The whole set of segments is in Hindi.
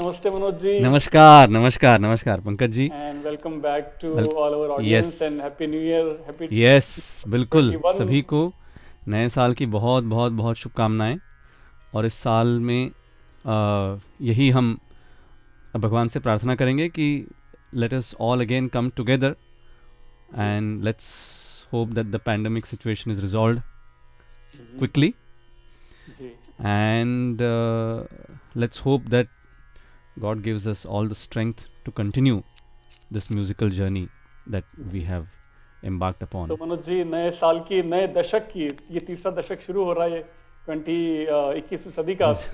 Namaste Manoj ji. नमस्कार नमस्कार नमस्कार Pankaj ji back to Wel- all our audience Yes. and happy new year. Happy yes बिल्कुल सभी को नए साल की बहुत बहुत बहुत शुभकामनाएँ और इस साल में आ, यही हम भगवान से प्रार्थना करेंगे कि let us all again come together and let's hope that the pandemic situation is resolve. Quickly and let's hope that God gives us all the strength to continue this musical journey that we have embarked upon. तो मनोज जी नए साल की नए दशक की ये तीसरा दशक शुरू हो रहा है ट्वेंटी इक्कीसवीं सदी का इस।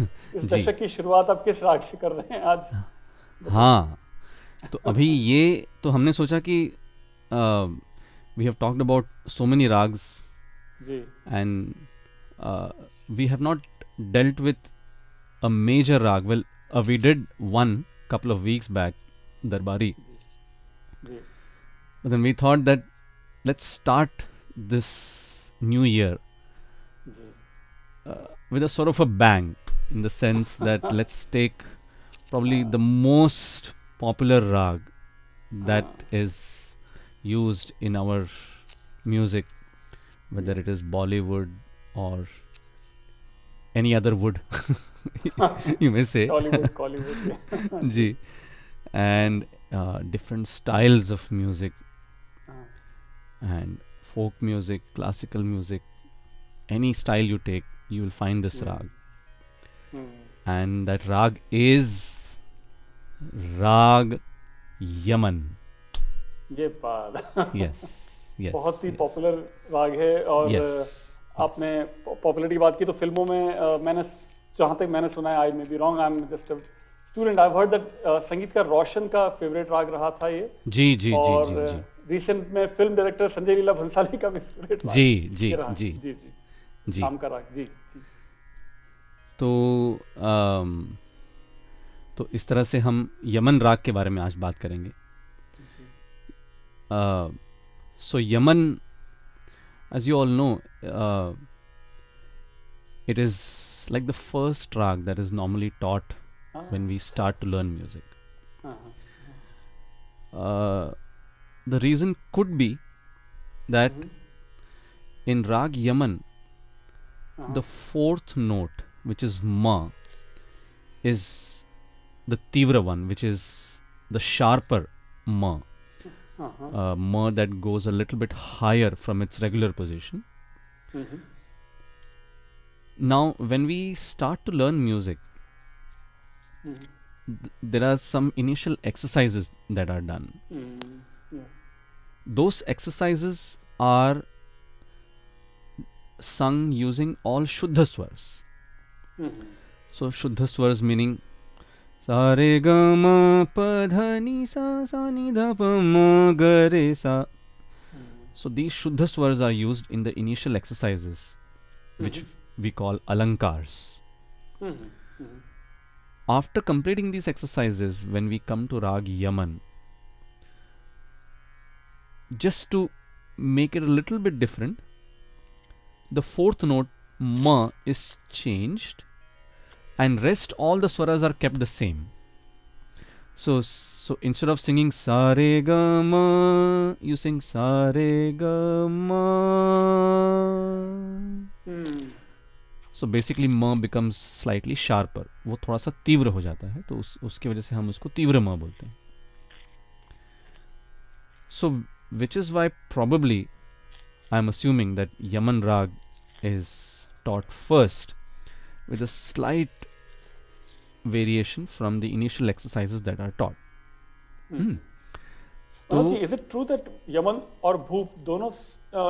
दशक की शुरुआत आप किस राग से कर रहे हैं आज हाँ तो अभी ये तो हमने सोचा कि we have talked about so many ragas uh, we have not dealt with a major rag. Well, uh, we did one couple of weeks back, Darbari. But then we thought that let's start this new year uh, with a sort of a bang, in the sense that let's take probably the most popular rag that is used in our music, whether it is Bollywood or any other wood, you may say ji. And different styles of music and folk music classical music any style you take you will find this raag and that raag is raag Yaman ये पार यस यस बहुत ही पॉपुलर राग है और uh, आपने पॉपुलरिटी की बात की तो फ़िल्मों में uh, मैंने जहाँ तक मैंने सुना है I may be wrong I am just student I heard that संगीत का रोशन का फेवरेट राग रहा था ये। जी जी जी और जी जी। रिसेंट में फ़िल्म डायरेक्टर संजय लीला भंसाली का भी फेवरेट राग जी जी जी जी जी। शाम का राग जी जी। तो अम, तो इस तरह से हम यमन राग के बारे में आज बात करेंगे। So Yaman as you all know uh, it like the first rag that is normally taught when we ah, start to learn music. Uh-huh. Uh, the reason could be that mm-hmm. in Rag Yaman, uh-huh. the fourth note, which is Ma, is the Tivra one, which is the sharper Ma. Uh-huh. Uh, ma that goes a little bit higher from its regular position. Mm-hmm. Now when we start to learn music hmm, th- there are some initial exercises that are done hmm, yeah, those exercises are sung using all shuddha swars hmm, so shuddha swars meaning sa re ga ma pa dha ni sa sa ni dha pa ma ga re sa hmm, so these shuddha swars are used in the initial exercises which Mhm. we call alankars. Mm-hmm. Mm-hmm. After completing these exercises, when we come to Rag Yaman, just to make it a little bit different, the fourth note Ma is changed and rest all the swaras are kept the same. So, so instead of singing sa re ga ma, you sing sa re ga ma. So basically ma becomes slightly sharper वो थोड़ा सा तीव्र हो जाता है तो उस उसकी वजह से हम उसको तीव्र म बोलते हैं so which is why probably I am assuming that Yaman raag is taught first with a slight variation from the initial exercises that are taught. Hmm. Hmm. जी तो is it true that Yaman और भूप दोनों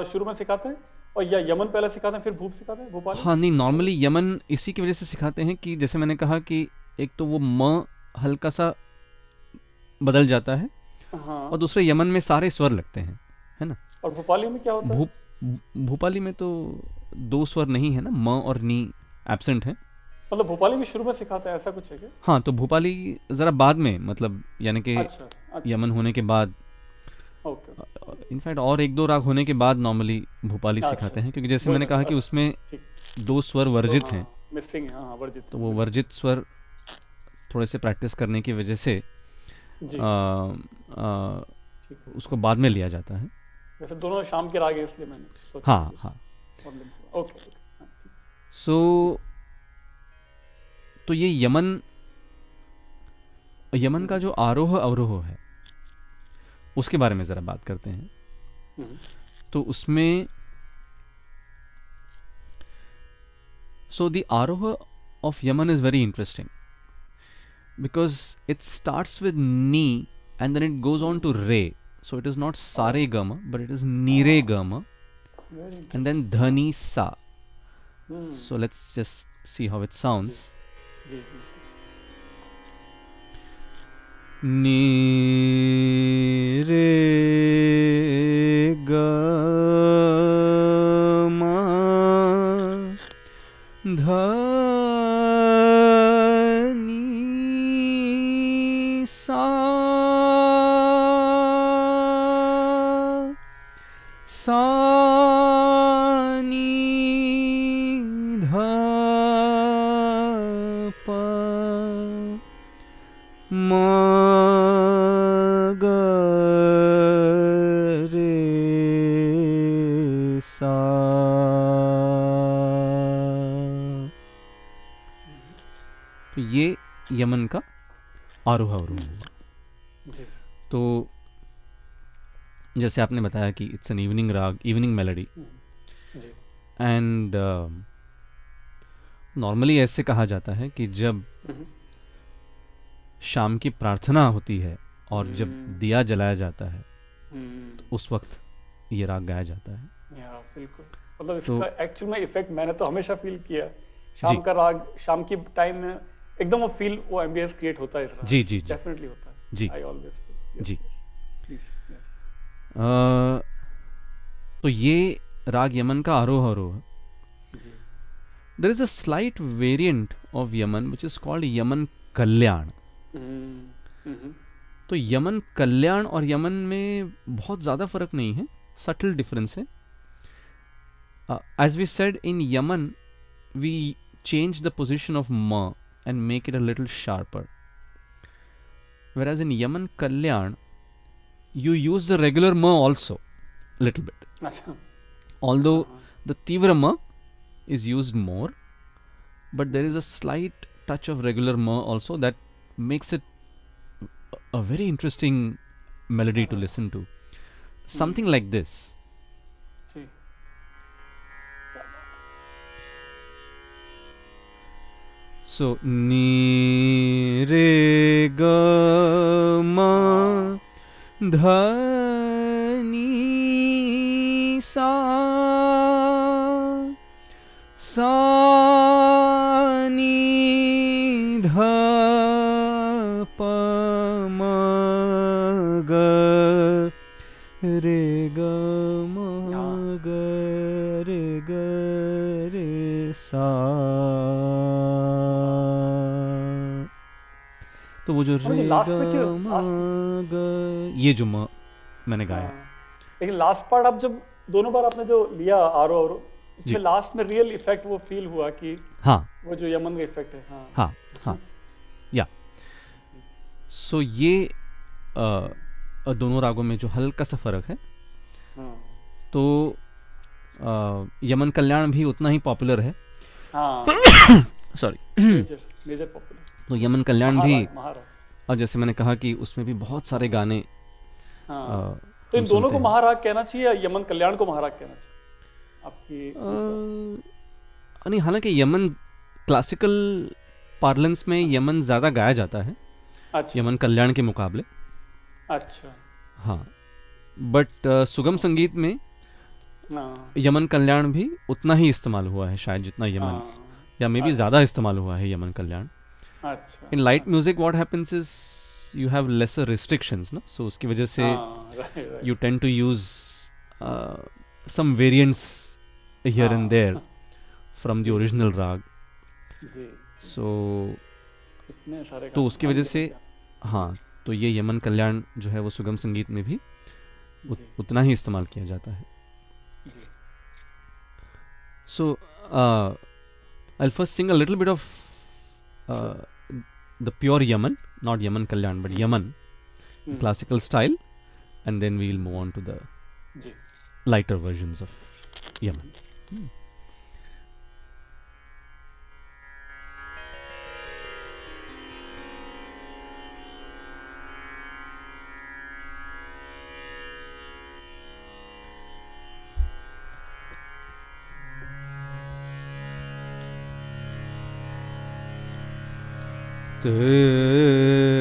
शुरू में सिखाते हैं और या यमन पहले सिखाते हैं फिर भूप सिखाते हैं भोपाल? हाँ नहीं नॉर्मली यमन इसी की वजह से सिखाते हैं कि जैसे मैंने कहा कि एक तो वो म हल्का सा बदल जाता है हाँ। और दूसरे यमन में सारे स्वर लगते हैं है ना? और भोपाली में क्या होता है? भूप भू- भोपाली में तो दो स्वर नहीं है ना म और नी एबसेंट है। मतलब भोपाली में शुरू में सिखाते हैं ऐसा कुछ है क्या? हाँ तो भोपाली ज़रा बाद में मतलब यानी कि अच्छा अच्छा। यमन होने के बाद इनफैक्ट और एक दो राग होने के बाद नॉर्मली भोपाली सिखाते हैं क्योंकि जैसे मैंने कहा कि उसमें दो स्वर वर्जित हैं मिसिंग है हाँ वर्जित। तो वो वर्जित स्वर थोड़े से प्रैक्टिस करने की वजह से आ, आ, उसको बाद में लिया जाता है। वैसे दोनों शाम के राग है इसलिए मैंने हाँ हाँ। ओके हाँ। सो तो ये यमन यमन का जो आरोह अवरोह है उसके बारे में जरा बात करते हैं। तो उसमें so the aaroh of Yaman is very interesting because it start with ni and then it goes on to re so it is not सारे गम बट इट इज़ नीरे गम and then dha ni sa so let's just see how it sound ni ji ni Yaman का आरोह अवरोह। हुआ जी। तो जैसे आपने बताया कि it's an evening raag evening melody hmm, and normally ऐसे कहा जाता है कि जब हम्म, शाम की प्रार्थना होती है और जब हम्म। दिया जलाया जाता है हम्म, उस वक्त ये राग गाया जाता है। बिल्कुल। मतलब तो- इसका एक्चुअल में इफ़ेक्ट मैंने तो हमेशा फील किया। शाम का राग शाम की टाइम में एकदम वो फील वो एम्बियंस क्रिएट होता है जी, जी। डेफिनेटली होता है। जी। I always ji. प्लीज़ तो ये राग यमन का आरोह है। जी। There is a slight variant of Yaman which is called Yaman Kalyan. Hmm, hmm, तो यमन कल्याण और यमन में बहुत ज़्यादा फ़र्क नहीं है सटल डिफरेंस है। As we said in Yaman we change the position of ma and make it a little sharper. Whereas in Yaman Kalyan, you use the regular ma also, little bit. Although the tivra ma is used more, but there is a slight touch of regular ma also that makes it a very interesting melody to listen to. Something like this. Ni re ga ma dha तो वो जो ये रे ये जो म मैंने गाया। हाँ। लेकिन लास्ट पार्ट आप जब दोनों बार आपने जो लिया आरो और जी। उसमें लास्ट में रियल इफ़ेक्ट वो फील हुआ कि हाँ। वो जो यमन का इफ़ेक्ट है हाँ। हाँ हाँ। या। सो ये अ, अ, दोनों रागों में जो हल्का सा फ़र्क है हाँ। तो अ, यमन कल्याण भी उतना ही पॉपुलर है। हाँ। सॉरी मेजर मेजर पॉपुलर तो यमन कल्याण भी और जैसे मैंने कहा कि उसमें भी बहुत सारे गाने हाँ। तो इन दोनों को हैं। महाराग कहना चाहिए या यमन कल्याण को महाराग कहना चाहिए? आपकी नहीं हालाँकि यमन क्लासिकल पार्लेंस में यमन ज़्यादा गाया जाता है अच्छा। यमन कल्याण के मुकाबले। अच्छा। हाँ बट सुगम संगीत में हाँ। यमन कल्याण भी उतना ही इस्तेमाल हुआ है शायद जितना यमन हाँ, या मे बी अच्छा। ज़्यादा इस्तेमाल हुआ है यमन कल्याण। अच्छा। In light music what happens is you have lesser restrictions ना सो उसकी वजह से हाँ, right, right. you tend to use uh, some variants here and हाँ, there from the original rag ji. So इतने सारे तो उसकी वजह से हाँ तो ये यमन कल्याण जो है वो सुगम संगीत में भी उत, उतना ही इस्तेमाल किया जाता है। uh, I'll first sing a little bit of uh, the pure Yaman, not Yaman Kalyan, but Yaman Hmm. classical style, and then we'll move on to the lighter versions of Yaman. பார்த்து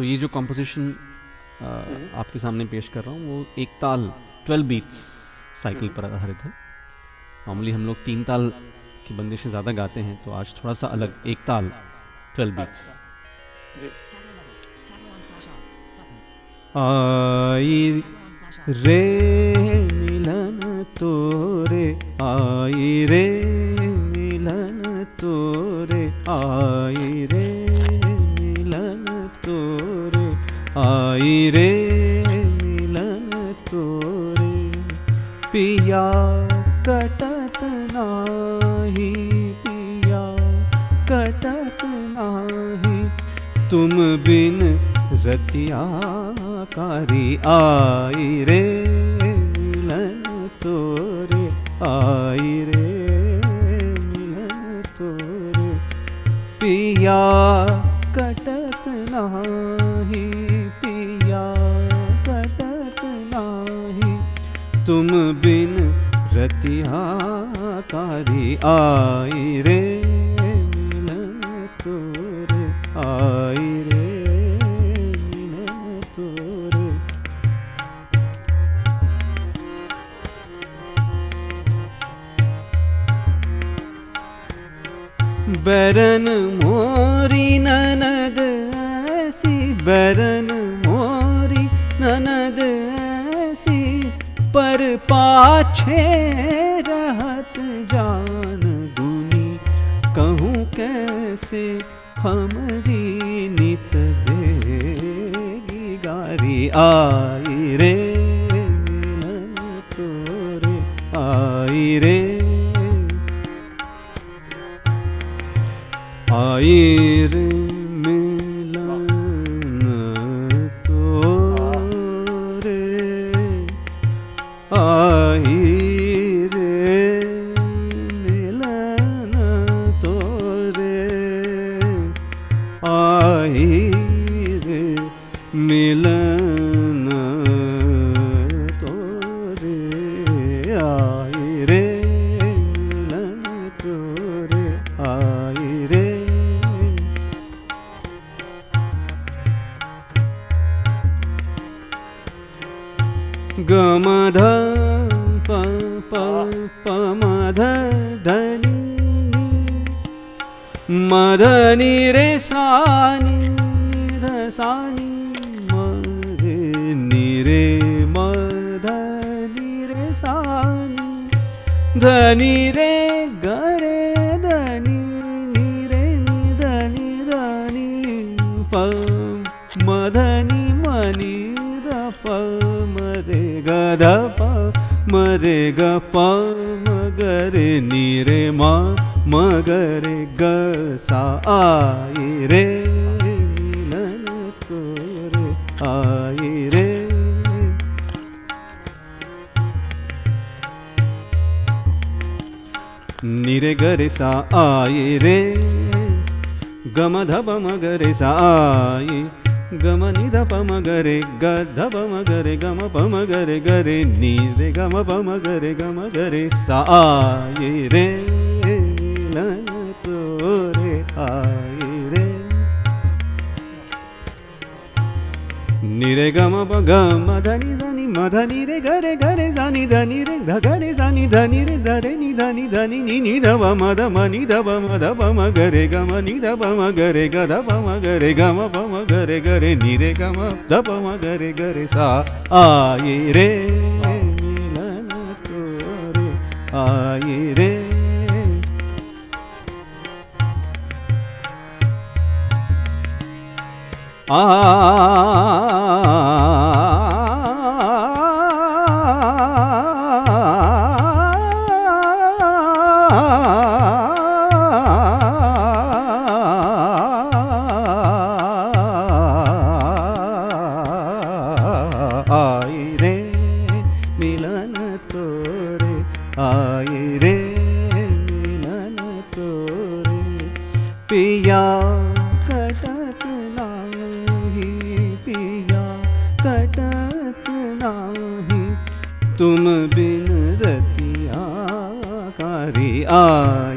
तो ये जो कॉम्पोजिशन आपके सामने पेश कर रहा हूँ वो एक ताल 12 बीट्स साइकिल पर आधारित है। नॉर्मली हम लोग तीन ताल की बंदिशें ज़्यादा गाते हैं तो आज थोड़ा सा अलग एक ताल 12 बीट्स आई रे मिलन तोरे आई रे नाही पिया, कटत नाही. तुम बिन रतिया कारी आई रे मिलन तोरे आई रे मिलन तोरे पिया आई रे तोरे तोरे बरन मोरी ननद ऐसी बरन मोरी ननद ऐसी पर पाछे आई रे मिलन तोरे आई रे आई रे आई रे निरे गरे सा आई रे गम ध प म गरे सा आई गम नि ध प म गरे ग ध प म गरे गम प म गरे गरे नि रे गम प ध नि म ध नि रे ग रे ग रे सा नि ध नि रे ध ग रे सा नि ध नि रे ध रे नि ध नि ध नि नि नि ध व म ध म नि ध व म ध प म ग रे ग म नि ध प म ग रे ग ध प म ग रे ग म प म ग रे मिलन तोरे, आए रे मिलन तोरे। पिया कटत नाही, पिया कटत नाही। तुम बिन रतिया कारी आई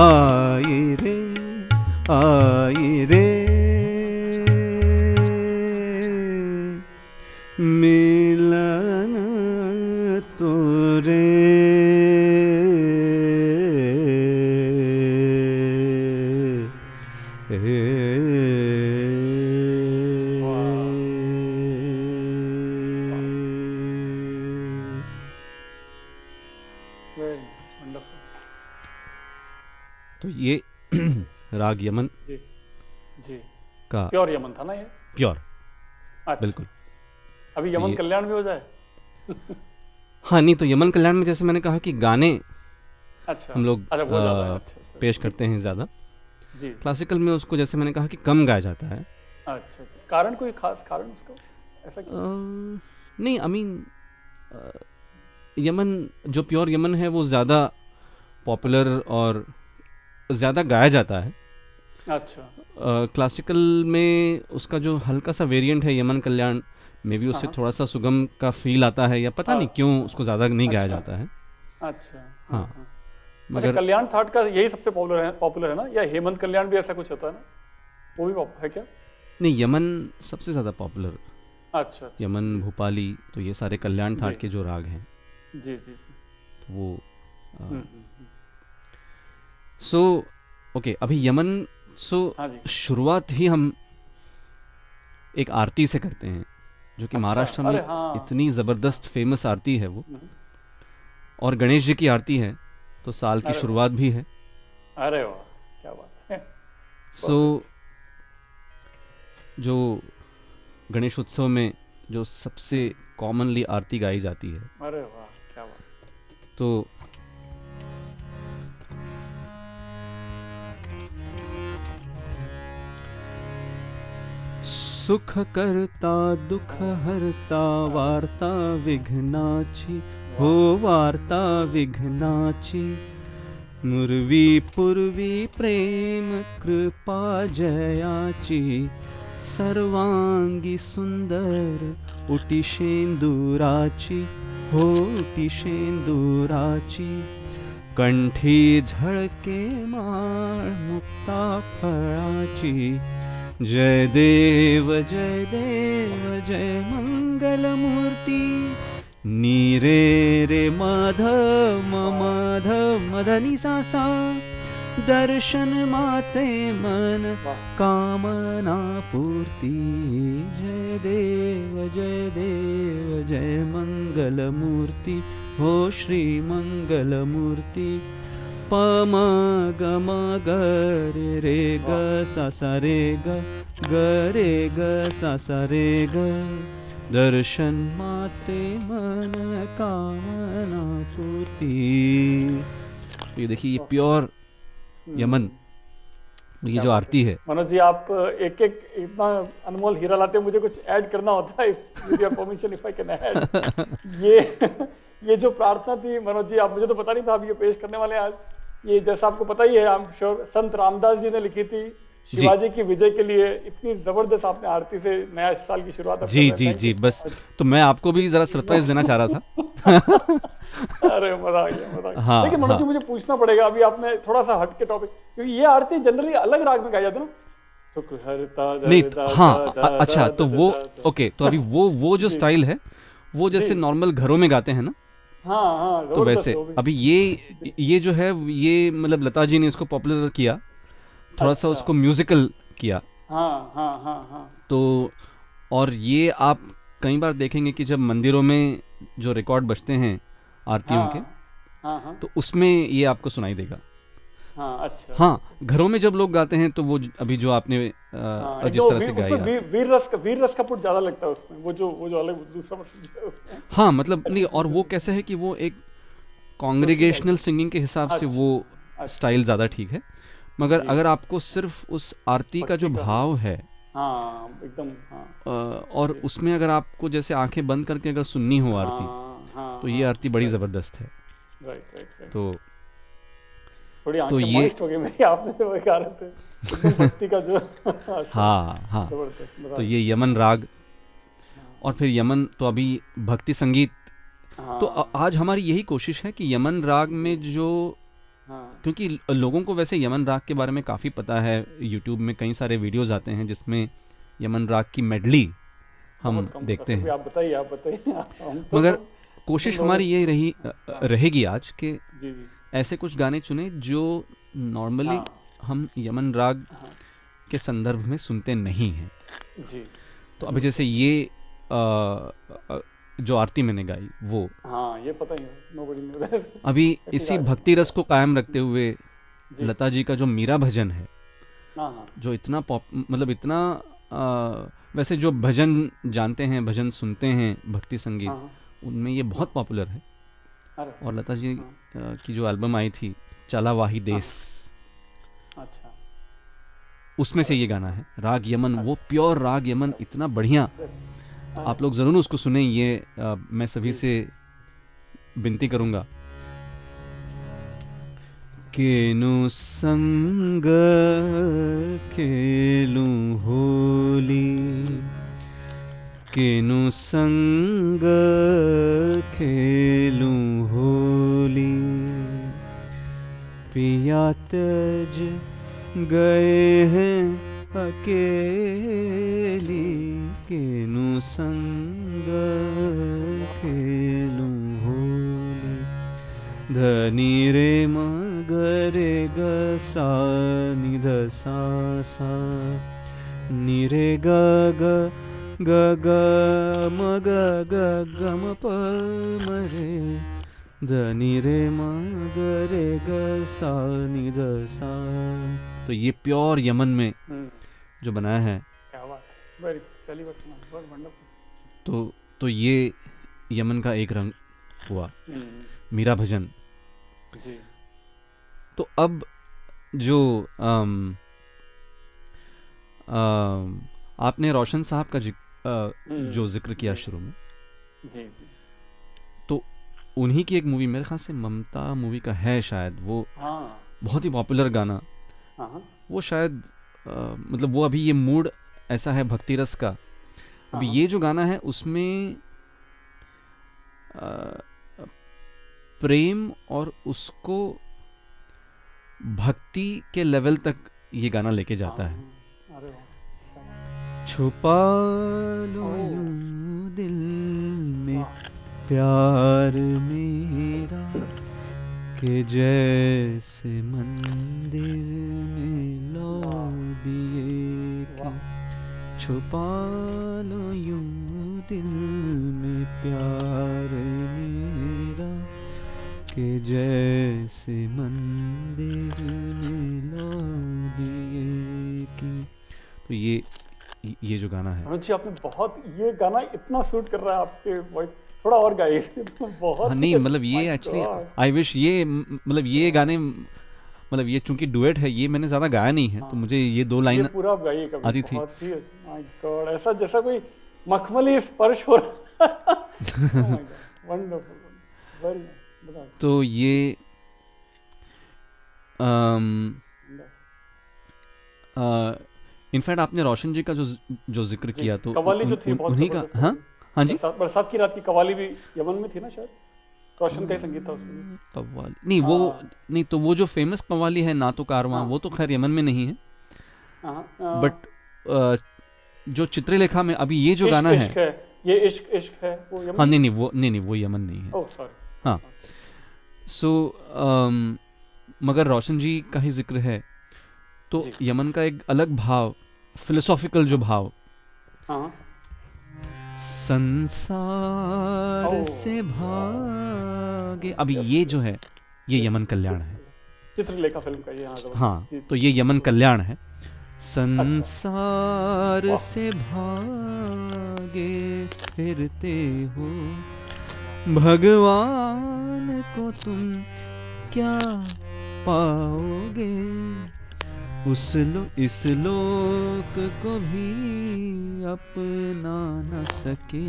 आई रे यमन जी जी। का प्योर यमन था ना ये? प्योर। अच्छा। बिल्कुल। अभी यमन ये- कल्याण भी हो जाए? हाँ नहीं तो यमन कल्याण में जैसे मैंने कहा कि गाने अच्छा। हम लोग अच्छा आ, अच्छा अच्छा। पेश करते हैं ज़्यादा। जी। क्लासिकल में उसको जैसे मैंने कहा कि कम गाया जाता है। अच्छा अच्छा। कारण कोई खास कारण उसका? ऐसा क्यों नहीं आई मीन यमन जो प्योर यमन है वो ज़्यादा पॉपुलर और ज़्यादा गाया जाता है। अच्छा क्लासिकल में उसका जो हल्का सा वेरिएंट है यमन कल्याण में भी उससे हाँ। थोड़ा सा सुगम का फील आता है या पता नहीं क्यों अच्छा। उसको ज़्यादा नहीं गाया अच्छा। जाता है अच्छा हाँ। हाँ हाँ। अच्छा मगर कल्याण थाट का यही सबसे पॉपुलर है पॉपुलर है ना या हेमंत कल्याण भी ऐसा कुछ होता है ना वो भी है क्या नहीं यमन सबसे ज़्यादा पॉपुलर अच्छा अच्छा यमन भोपाली तो ये सारे कल्याण थाट के जो राग हैं जी जी तो वो हम्म, हम्म, हम्म। सो ओके अभी यमन सो हाँ शुरुआत ही हम एक आरती से करते हैं जो कि अच्छा, महाराष्ट्र में हाँ। इतनी ज़बरदस्त फ़ेमस आरती है वो। हम्म। और गणेश जी की आरती है तो साल की शुरुआत भी है। अरे वाह क्या बात है। सो जो गणेश उत्सव में जो सबसे कॉमनली आरती गाई जाती है। अरे वाह क्या बात। तो सुख करता दुख हरता वार्ता विघ्नाची, हो वार्ता विघ्नाची। मुरवी पूर्वी प्रेम, कृपा जयाची। सर्वांगी सुंदर, उटी शेंदुराची। हो उटी शेंदुराची। कंठी झळके माळ, मुक्ता फळाची। जय देव जय देव, जय मंगलमूर्ती। नीरे रे माधव मध मदनी सासा। दर्शन माते मन, कामना पूर्ती। जय देव जय देव, जय मंगलमूर्ती। हो मंगलमूर्ती पम गम ग रे रे ग सा सा रे ग ग रे ग। सा सा रे ग दर्शन माते मन कामना पूर्ति ये देखिए ये प्योर यमन ये जो आरती है। मनोज जी आप एक एक इतना अनमोल हीरा लाते हैं मुझे कुछ ऐड करना होता है permission if I can add ये ये जो प्रार्थना थी मनोज जी आप मुझे तो पता नहीं था आप ये पेश करने वाले हैं आज। ये जैसा आपको पता ही है आई एम श्योर संत रामदास जी ने लिखी थी शिवाजी की विजय के लिए इतनी ज़बरदस्त आपने आरती से नया साल की शुरुआत जी जी जी बस। तो मैं आपको भी जरा सरप्राइज़ देना चाह रहा था। अरे मज़ा आ गया मज़ा हाँ, लेकिन मनोज जी। मुझे पूछना पड़ेगा अभी आपने थोड़ा सा हट के टॉपिक क्योंकि ये आरती जनरली अलग राग में गाई जाती है ना। नहीं हाँ अच्छा तो वो। ओके तो अभी वो वो जो स्टाइल है वो जैसे नॉर्मल घरों में गाते हैं ना हाँ हाँ तो वैसे अभी ये ये जो है ये मतलब लता जी ने इसको पॉपुलर किया थोड़ा सा अच्छा। उसको म्यूजिकल किया। हाँ हाँ हाँ हाँ। तो और ये आप कई बार देखेंगे कि जब मंदिरों में जो रिकॉर्ड बजते हैं आरतियों के हाँ हाँ। तो उसमें ये आपको सुनाई देगा। हाँ अच्छा। हाँ घरों में जब लोग गाते हैं तो वो अभी जो आपने अ, हाँ, जिस तरह से आरती। वीर वीर रस का वीर रस का पुट ज़्यादा लगता है उसमें वो जो वो जो अलग दूसरा है मतलब नहीं और वो कैसे है कि वो एक कॉन्ग्रीगेशनल सिंगिंग के हिसाब से अच्छा, वो अच्छा। स्टाइल ज़्यादा ठीक है। मगर अगर आपको सिर्फ़ उस आरती का जो भाव है हाँ एकदम हाँ। और उसमें अगर आपको जैसे आँखें बंद करके अगर सुननी हो आरती हाँ, हाँ, तो ये आरती बड़ी ज़बरदस्त है। राइट राइट तो थोड़ी तो ये- हो गई मेरी आपने से वो थे भक्ति का जो हाँ हाँ। तो ये यमन राग और फिर यमन तो अभी भक्ति संगीत। गया। तो आज हमारी यही कोशिश है कि यमन राग में जो हाँ। क्योंकि लोगों को वैसे यमन राग के बारे में काफ़ी पता है यूट्यूब में कई सारे वीडियोस आते हैं जिसमें यमन राग की मेडली हम देखते हैं। आप बताइए आप बताइए। तो मगर तो- कोशिश हमारी से- ये रही अ, रहेगी आज कि जी जी। ऐसे कुछ गाने चुने जो नॉर्मली हाँ, हम यमन राग हाँ, के संदर्भ में सुनते नहीं हैं। जी। तो अभी जैसे ये जो आरती मैंने गाई वो। हाँ ये पता ही है। अभी इसी भक्ति रस को कायम रखते हुए लता जी का जो मीरा भजन है हाँ जो इतना पॉप मतलब इतना अ, वैसे जो भजन जानते हैं भजन सुनते हैं भक्ति संगीत उनमें ये बहुत पॉपुलर है। और लता जी हाँ। की जो एल्बम आई थी चला वाही देश अच्छा। उसमें से ये गाना है राग यमन वो अच्छा। प्योर राग यमन इतना बढ़िया। हाँ, आप लोग ज़रूर उसको सुने ये अ, मैं सभी से विनती करूँगा। केनु संग खेलू होली। केनु संग खेलू होली। पिया तज गए हैं अकेली। केनु संग खेलू होली। धनी रे मगरे ग सा नि ध सा सा नि रे ग ग ग म ग ग ग म प म रे। ध नि रे म ग रे ग सा नि ध सा। तो ये प्योर यमन में हम्म, जो बनाया है। क्या बात वेरी चलिए बच्चों बहुत वंडरफुल तो तो ये यमन का एक रंग हुआ। मीरा भजन। जी। तो अब जो अम, अम, आपने रोशन साहब का जिक, हम्म, जो ज़िक्र किया शुरू में। जी जी। उन्हीं की एक मूवी मेरे ख्याल से ममता मूवी का है शायद वो हाँ। बहुत ही पॉपुलर गाना। हाँ हाँ। वो शायद अ, मतलब वो अभी ये मूड ऐसा है भक्ति रस का अभी। ये जो गाना है उसमें अ, प्रेम और उसको भक्ति के लेवल तक ये गाना लेके जाता है। छुपा लो ओह। दिल में प्यार मेरा के जैसे मंदिर में लो दिए के छुपा लो यूँ दिल में प्यार मेरा के जैसे मंदिर में लो दिए की। तो ये ये जो गाना है। जी आपने बहुत ये गाना इतना सूट कर रहा है आपके वॉइस थोड़ा और गाइए। बहुत हाँ नहीं मतलब ये एक्चुअली आई विश ये मतलब ये गाने मतलब ये चूँकि डुएट है ये मैंने ज़्यादा गाया नहीं है तो हाँ। मुझे ये दो लाइन पूरा गाइए कभी। आती थी। माय गॉड ऐसा जैसा कोई मखमली स्पर्श हो रहा वंडरफुल नाइस तो ये इनफैक्ट आपने रोशन जी का जो जो ज़िक्र किया तो कवाली जो थी उन्हीं का हाँ? हाँ जी? बरसात की रात की कवाली भी यमन में थी ना शायद? रोशन का ही संगीत था उसमें। कव्वाली नहीं वो हाँ। नहीं तो वो जो फ़ेमस कव्वाली है ना तो कारवां हाँ। वो तो खैर यमन में नहीं है। हाँ, हाँ, बट जो चित्रलेखा में अभी ये जो गाना है। ये इश्क इश्क है वो यमन? हाँ नहीं नहीं वो नहीं नहीं वो यमन नहीं है। Oh sorry. सो मगर रोशन जी का ही ज़िक्र है। तो यमन का एक अलग भाव फिलोसॉफिकल जो भाव। हाँ। संसार से भागे। अब ये जो है ये यमन कल्याण है। चित्रलेखा फ़िल्म का ये हाँ हाँ तो ये यमन कल्याण है। संसार वाह। से भागे फिरते हो। भगवान को तुम क्या पाओगे? उस लो इस लोक को भी अपना न सके?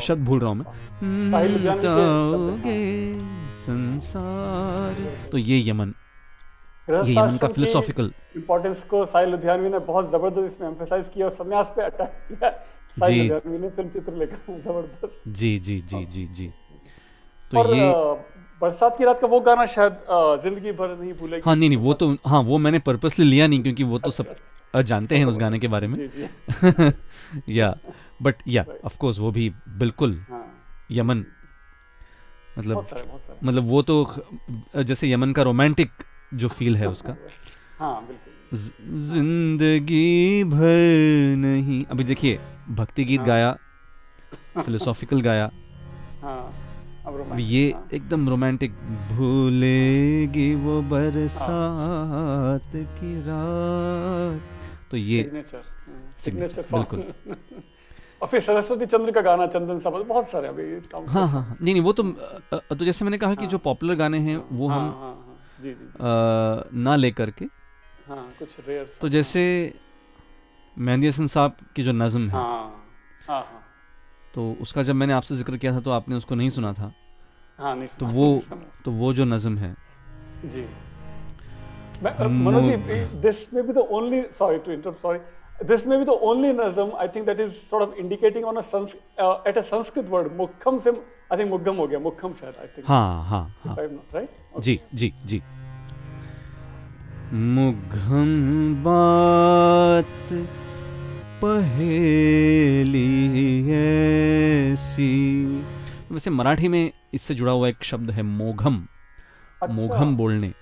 शब्द भूल रहा हूँ मैं। साहिल लुधियानवी के शब्द हैं, ताओगे संसार। तो ये यमन ये यमन का फिलोसॉफिकल इम्पोर्टेंस को साहिल लुधियानवी ने बहुत ज़बरदस्त इसमें एम्फेसाइज किया और संन्यास पे अटैक किया। जी। लुधियानवी ने फ़िल्म चित्रलेखा में ज़बरदस्त। जी जी जी जी जी। तो ये बरसात की रात का वो गाना शायद ज़िंदगी भर नहीं भूलेगी। हाँ नहीं नहीं वो तो हाँ वो मैंने पर्पसली लिया नहीं क्योंकि वो तो सब अच्छा, जानते हैं उस गाने के बारे में। या बट या. ऑफ़ कोर्स वो भी बिल्कुल हाँ। यमन। मतलब बहुत सारे बहुत सारे। मतलब वो तो जैसे यमन का रोमांटिक जो फील है उसका। हाँ ज़िंदगी भर नहीं। अभी देखिए भक्ति गीत हाँ। गाया फिलोसॉफिकल गाया। हाँ। अब ये हाँ। एकदम रोमांटिक। भूलेगी वो बरसात की रात। तो ये सिग्नेचर सिग्नेचर बिल्कुल। और फिर सरस्वती चंद्र का गाना चंदन सा बहुत सारे अभी हाँ हाँ हाँ। नहीं नहीं वो तो तो जैसे मैंने कहा कि जो पॉपुलर गाने हैं वो हाँ, हम हाँ, हाँ, जी जी ना लेकर के। हाँ कुछ रेयर तो जैसे मेहंदी हसन साहब की जो नज़म है। हाँ हाँ हाँ। तो उसका जब मैंने आपसे ज़िक्र किया था तो आपने उसको नहीं सुना था। हाँ नहीं तो वो तो वो जो नज़म है। जी। Manoj ji this may be the only sorry to interrupt sorry this may be the only nazm I think that is sort of indicating on a at a Sanskrit word mukham से आई थिंक मुग्गम हो गया मुखम शायद आई थिंक हाँ हाँ हाँ। राइट जी जी जी। मुघम बात पहेली ऐसी। वैसे मराठी में इससे जुड़ा हुआ एक शब्द है मोघम। अच्छा। मोघम बोलने।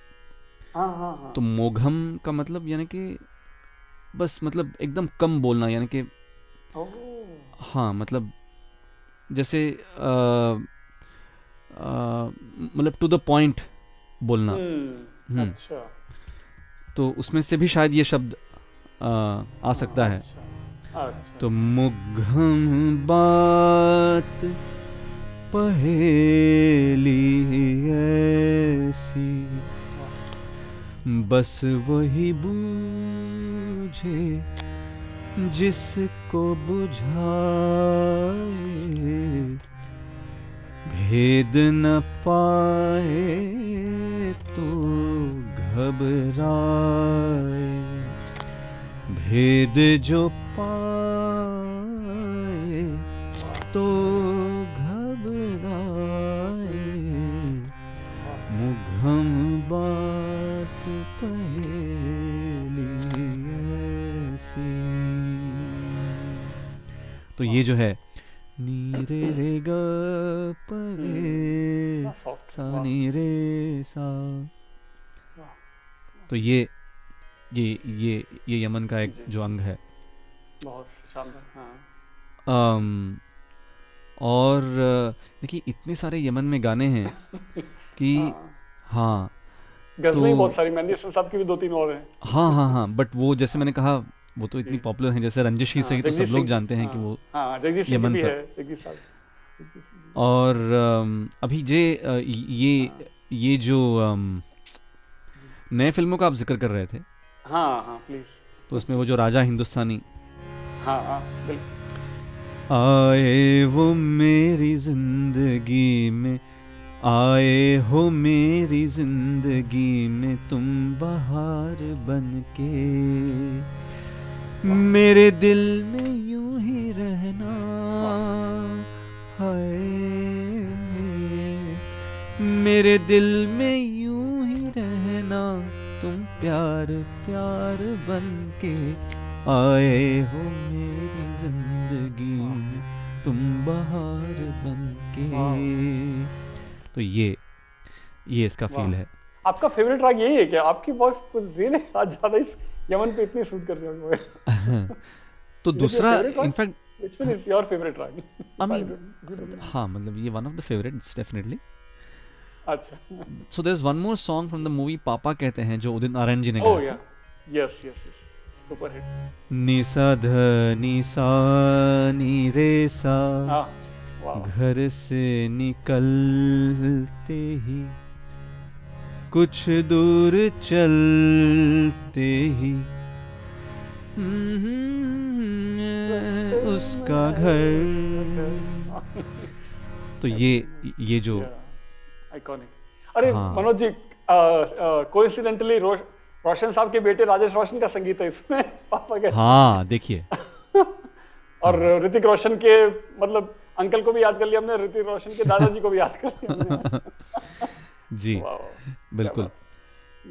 हाँ हाँ हाँ। तो मोघम का मतलब यानी कि बस मतलब एकदम कम बोलना यानी कि हाँ मतलब जैसे मतलब टू द पॉइंट बोलना। हम्म, हम्म। अच्छा। तो उसमें से भी शायद ये शब्द अ, आ सकता है। अच्छा। तो मुघम बात पहेली ऐसी। बस वही बूझे जिसको बुझाए, भेद न पाए तो घबराए। भेद जो तो ये जो है नी रे रे ग प रे सा नी रे सा। तो ये ये ये ये यमन का एक जो। अंग है। बहुत शानदार हाँ। और देखिए इतने सारे यमन में गाने हैं कि हाँ। हाँ गजलें तो- बहुत सारी हसन साहब की भी दो तीन और हैं। हाँ हाँ हाँ बट वो जैसे मैंने कहा वो तो इतनी पॉपुलर हैं जैसे रंजिश ही हाँ, से ही तो सब लोग जानते हैं कि हाँ, वो हाँ यमन पर। है सिंह। और अभी जे ये ये जो नए फ़िल्मों का आप ज़िक्र कर रहे थे। हाँ हाँ प्लीज़ तो उसमें वो जो राजा हिंदुस्तानी। हाँ हाँ आए वो मेरी ज़िंदगी में आए हो मेरी ज़िंदगी में तुम बहार बन के। मेरे दिल में यूँ ही रहना। हाय। मेरे दिल में यूँ ही रहना। तुम प्यार प्यार बन के आए हो मेरी ज़िंदगी। में तुम बहार बन के तो ये ये इसका फील है। आपका फेवरेट राग यही है क्या? आपकी वॉइस कुछ रियली आज ज़्यादा इस यमन पे इतनी सूट कर रही है तो दूसरा in fact Which one is your favorite राग I mean, हाँ मतलब ये one of the favourites definitely अच्छा। So there is one more song from the movie Papa Kehte Hain जो उदित नारायण जी ने ओह गाया नि सा ध नि सा नि रे सा हाँ। घर से निकलते ही कुछ दूर चलते ही। उसका घर। तो ये ये जो आइकॉनिक अरे हाँ। मनोज जी कोइंसिडेंटली रोशन साहब के बेटे राजेश रोशन का संगीत है इसमें पापा के। हाँ देखिए। और ऋतिक रोशन के मतलब अंकल को भी याद कर लिया हमने ऋतिक रोशन के दादाजी को भी याद कर लिया जी। बिल्कुल।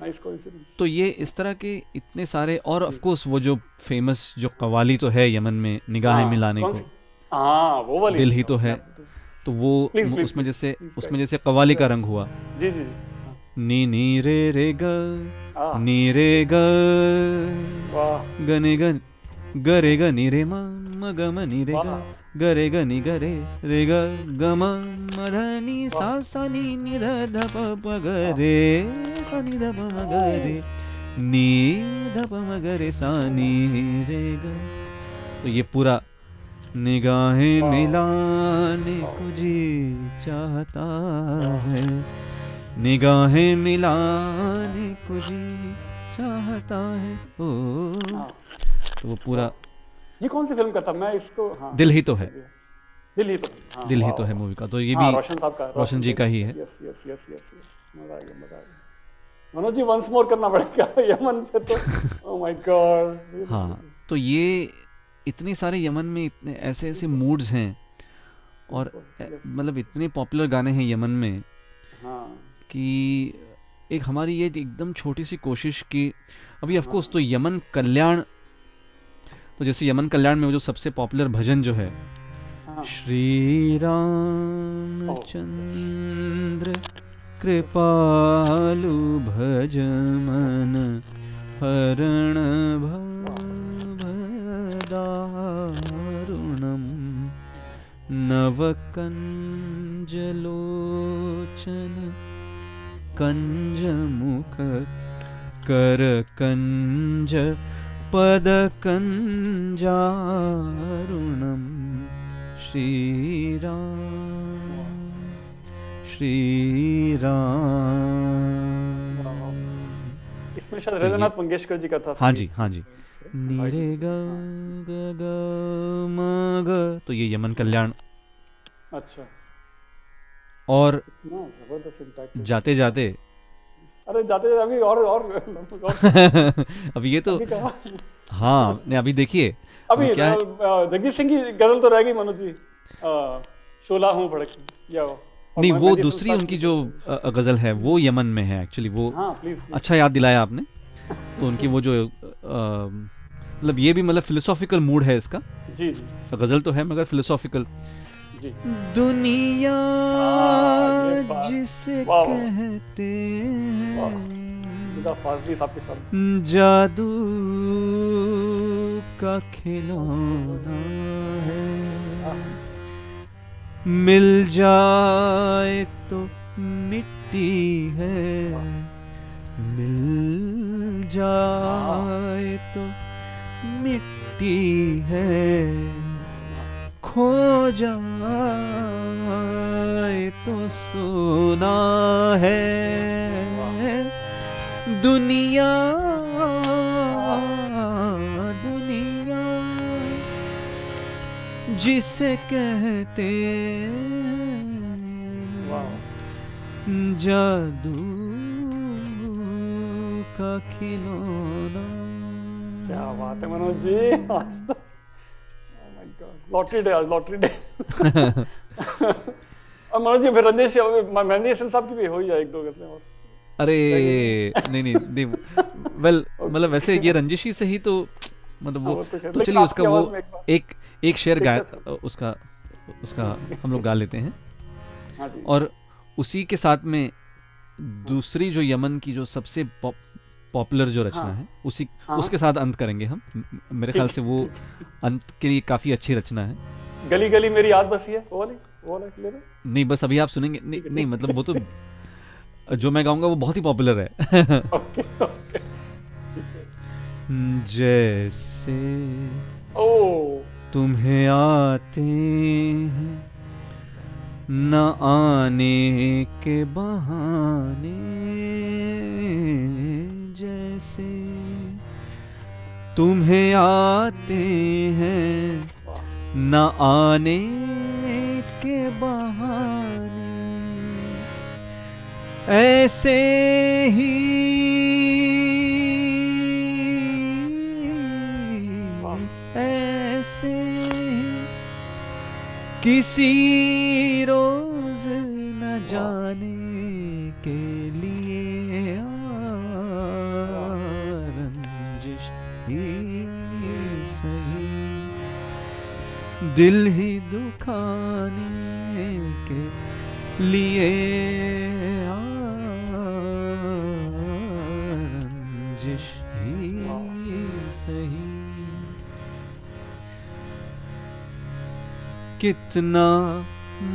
नाइस कोइंसिडेंस तो ये इस तरह के इतने सारे और ऑफ़ कोर्स वो जो फ़ेमस जो कवाली तो है यमन में निगाहें मिलाने को। हाँ वो वाली। दिल ही तो है। तो वो Please, please, उसमें जैसे उसमें जैसे कवाली का रंग हुआ। जी जी जी। नी नी रे रे ग। हाँ। नी रे ग। गने गन गरे ग नी रे म म ग म नी रे ग। गरे ग नी गरे रे ग ग म म ध नी सा सा नी नी ध ध प प ग रे सा नी ध प म ग रे। नी ध प म ग रे सा नी रे ग। तो ये पूरा निगाहें मिलाने को जी चाहता है। निगाहें मिलाने को जी चाहता है। ओ। हाँ। तो वो पूरा ये कौन सी फ़िल्म का था? मैं इसको हाँ। दिल ही तो है। दिल ही तो हाँ, दिल ही तो है। मूवी का तो ये हाँ, भी रोशन साहब का रोशन जी का ही है। मनोज जी वंस मोर करना पड़ेगा यमन पे तो? ओह माय गॉड हाँ तो ये इतने सारे यमन में इतने ऐसे ऐसे मूड्स हैं और मतलब इतने पॉपुलर गाने हैं यमन में हाँ। कि एक हमारी ये एकदम छोटी सी कोशिश की अभी ऑफ़ कोर्स तो यमन कल्याण तो जैसे यमन कल्याण में वो जो सबसे पॉपुलर भजन जो है हाँ। श्री राम चंद्र कृपालु भजमन हरण कंज नवकञ्जलोचन कञ्जमुख करकञ्ज पदकञ्जारुणं श्रीराम श्रीराम। इसमें शायद रघुनाथ मंगेशकर जी का था। हाँ जी हाँ जी। नीरे ग ग ग म ग। तो ये यमन कल्याण। अच्छा। और इम्पैक्ट जाते जाते अरे जाते जाते अभी और और, और। अब ये तो अभी हाँ नहीं अभी देखिए। अभी क्या? जगदीश सिंह की गज़ल तो रह गई मनोज जी। शोला हूँ भड़की या नहीं वो दूसरी उनकी जो गज़ल है वो यमन में है एक्चुअली वो हाँ प्लीज़ अच्छा याद दिलाया आपने? तो उनकी वो जो मतलब ये भी मतलब फिलोसॉफिकल मूड है इसका। जी जी। गज़ल तो है मगर फिलोसॉफिकल दुनिया हाँ। जिसे कहते हैं। जादू का खिलौना है। मिल जाए तो मिट्टी है। मिल जाए तो मिट्टी है। खो जाए तो सुना है। दुनिया दुनिया, जिसे कहते जादू का खिलौना। क्या बात है मनोज जी आज तो लॉटरी डे आज लॉटरी डे और मनोज जी फिर रंजेश मेहंदी हसन साहब की भी हो ही जाए एक दो गजलें और। अरे नहीं नहीं नहीं वेल मतलब वैसे ये रंजिशी से ही तो मतलब हाँ, वो वो तो तो चलिए उसका वो एक एक शेर गाय। उसका उसका हम लोग गा लेते हैं। हाँ और उसी के साथ में दूसरी जो यमन की जो सबसे पॉपुलर जो रचना हाँ। है उसी हाँ। उसके साथ अंत करेंगे हम। मेरे ख्याल से वो अंत के लिए काफ़ी अच्छी रचना है। गली गली मेरी याद बसी है। वो वाली वो वाला नहीं बस अभी आप सुनेंगे। नहीं नहीं मतलब वो तो जो मैं गाऊँगा वो बहुत ही पॉपुलर है। Okay okay. है जैसे ओ। तुम्हें आते हैं न आने के बहाने। जैसे तुम्हें आते हैं न आने के बहाने। ऐसे ही ऐसे ही किसी रोज न जाने के दिल ही दुखाने के लिए रंजिश ही सही। कितना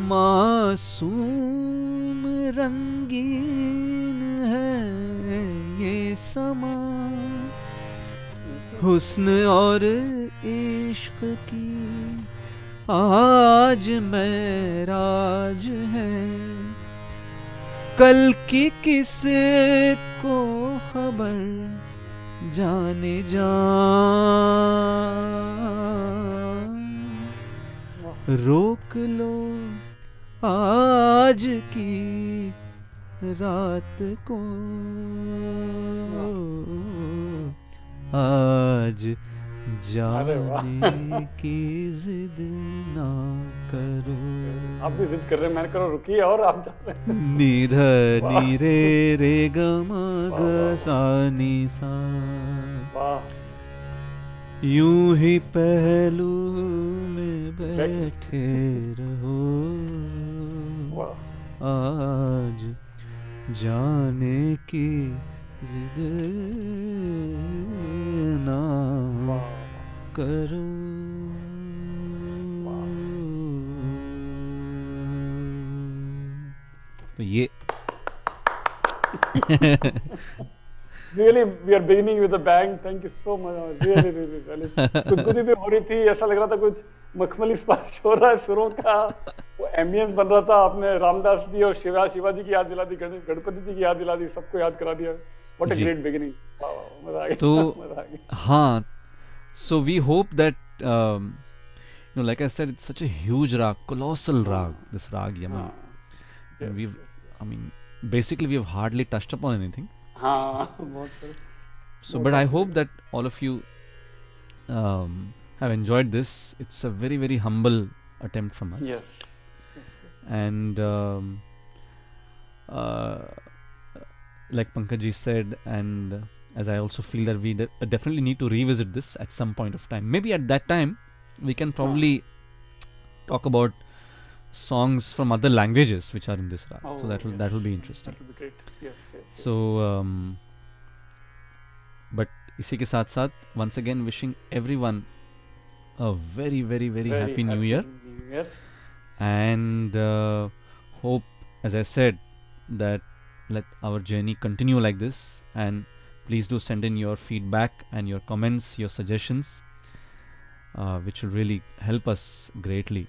मासूम रंगीन है ये समा। हुस्न और इश्क की आज मेराज है। कल की किस को खबर जाने जा। रोक लो आज की रात को। आज जाने की जिद ना करो। आप भी जिद कर रहे मैंने करो रुकिए और आप जा रहे निध नी रे रे ग म ग सा नी सा। यूँ ही पहलू में बैठे रहो। आज जाने की जिद ना करो तो ये Really, we are beginning with a bang. Thank you so much. Really, really, really. गुदगुदी भी हो रही थी ऐसा लग रहा था कुछ मखमली स्पर्श हो रहा है सुरों का वो एम्बियंस बन रहा था आपने रामदास जी और शिवा शिवाजी की याद दिला दी गण- गणपति जी की याद दिला दी सबको याद करा दिया व्हाट अ। ग्रेट बिगिनिंग मज़ा आ गया तो- हाँ So we hope that, um, you know, like I said, it's such a huge rag, colossal rag, this rag Yaman. Yes, we've, yes, yes. I mean, basically we've hardly touched upon anything. so, but I hope that all of you um, have enjoyed this. It's a very, very humble attempt from us. Yes. And um, uh, like Pankaj said, and as I also feel that we de- definitely need to revisit this at some point of time. Maybe at that time we can probably talk about songs from other languages which are in this rag. so Oh, that will yes. that will be interesting. that will be great yes yes, yes. So, um, but इसी के साथ साथ once again wishing everyone a very very very, happy, New Year New Year and uh, hope as i said that let our journey continue like this and please do send in your feedback and your comments your suggestions uh, which will really help us greatly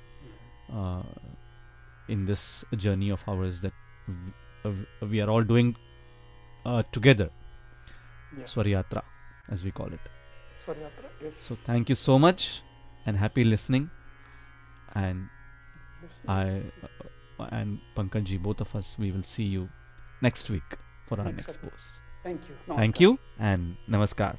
uh, in this journey of ours that uh, we are all doing uh, together. Yes. Swaryatra as we call it. Swaryatra, yes. So thank you so much and happy listening. And. I uh, and Pankaj ji, both of us, we will see you next week for our next post. Thank you Thank you and namaskar.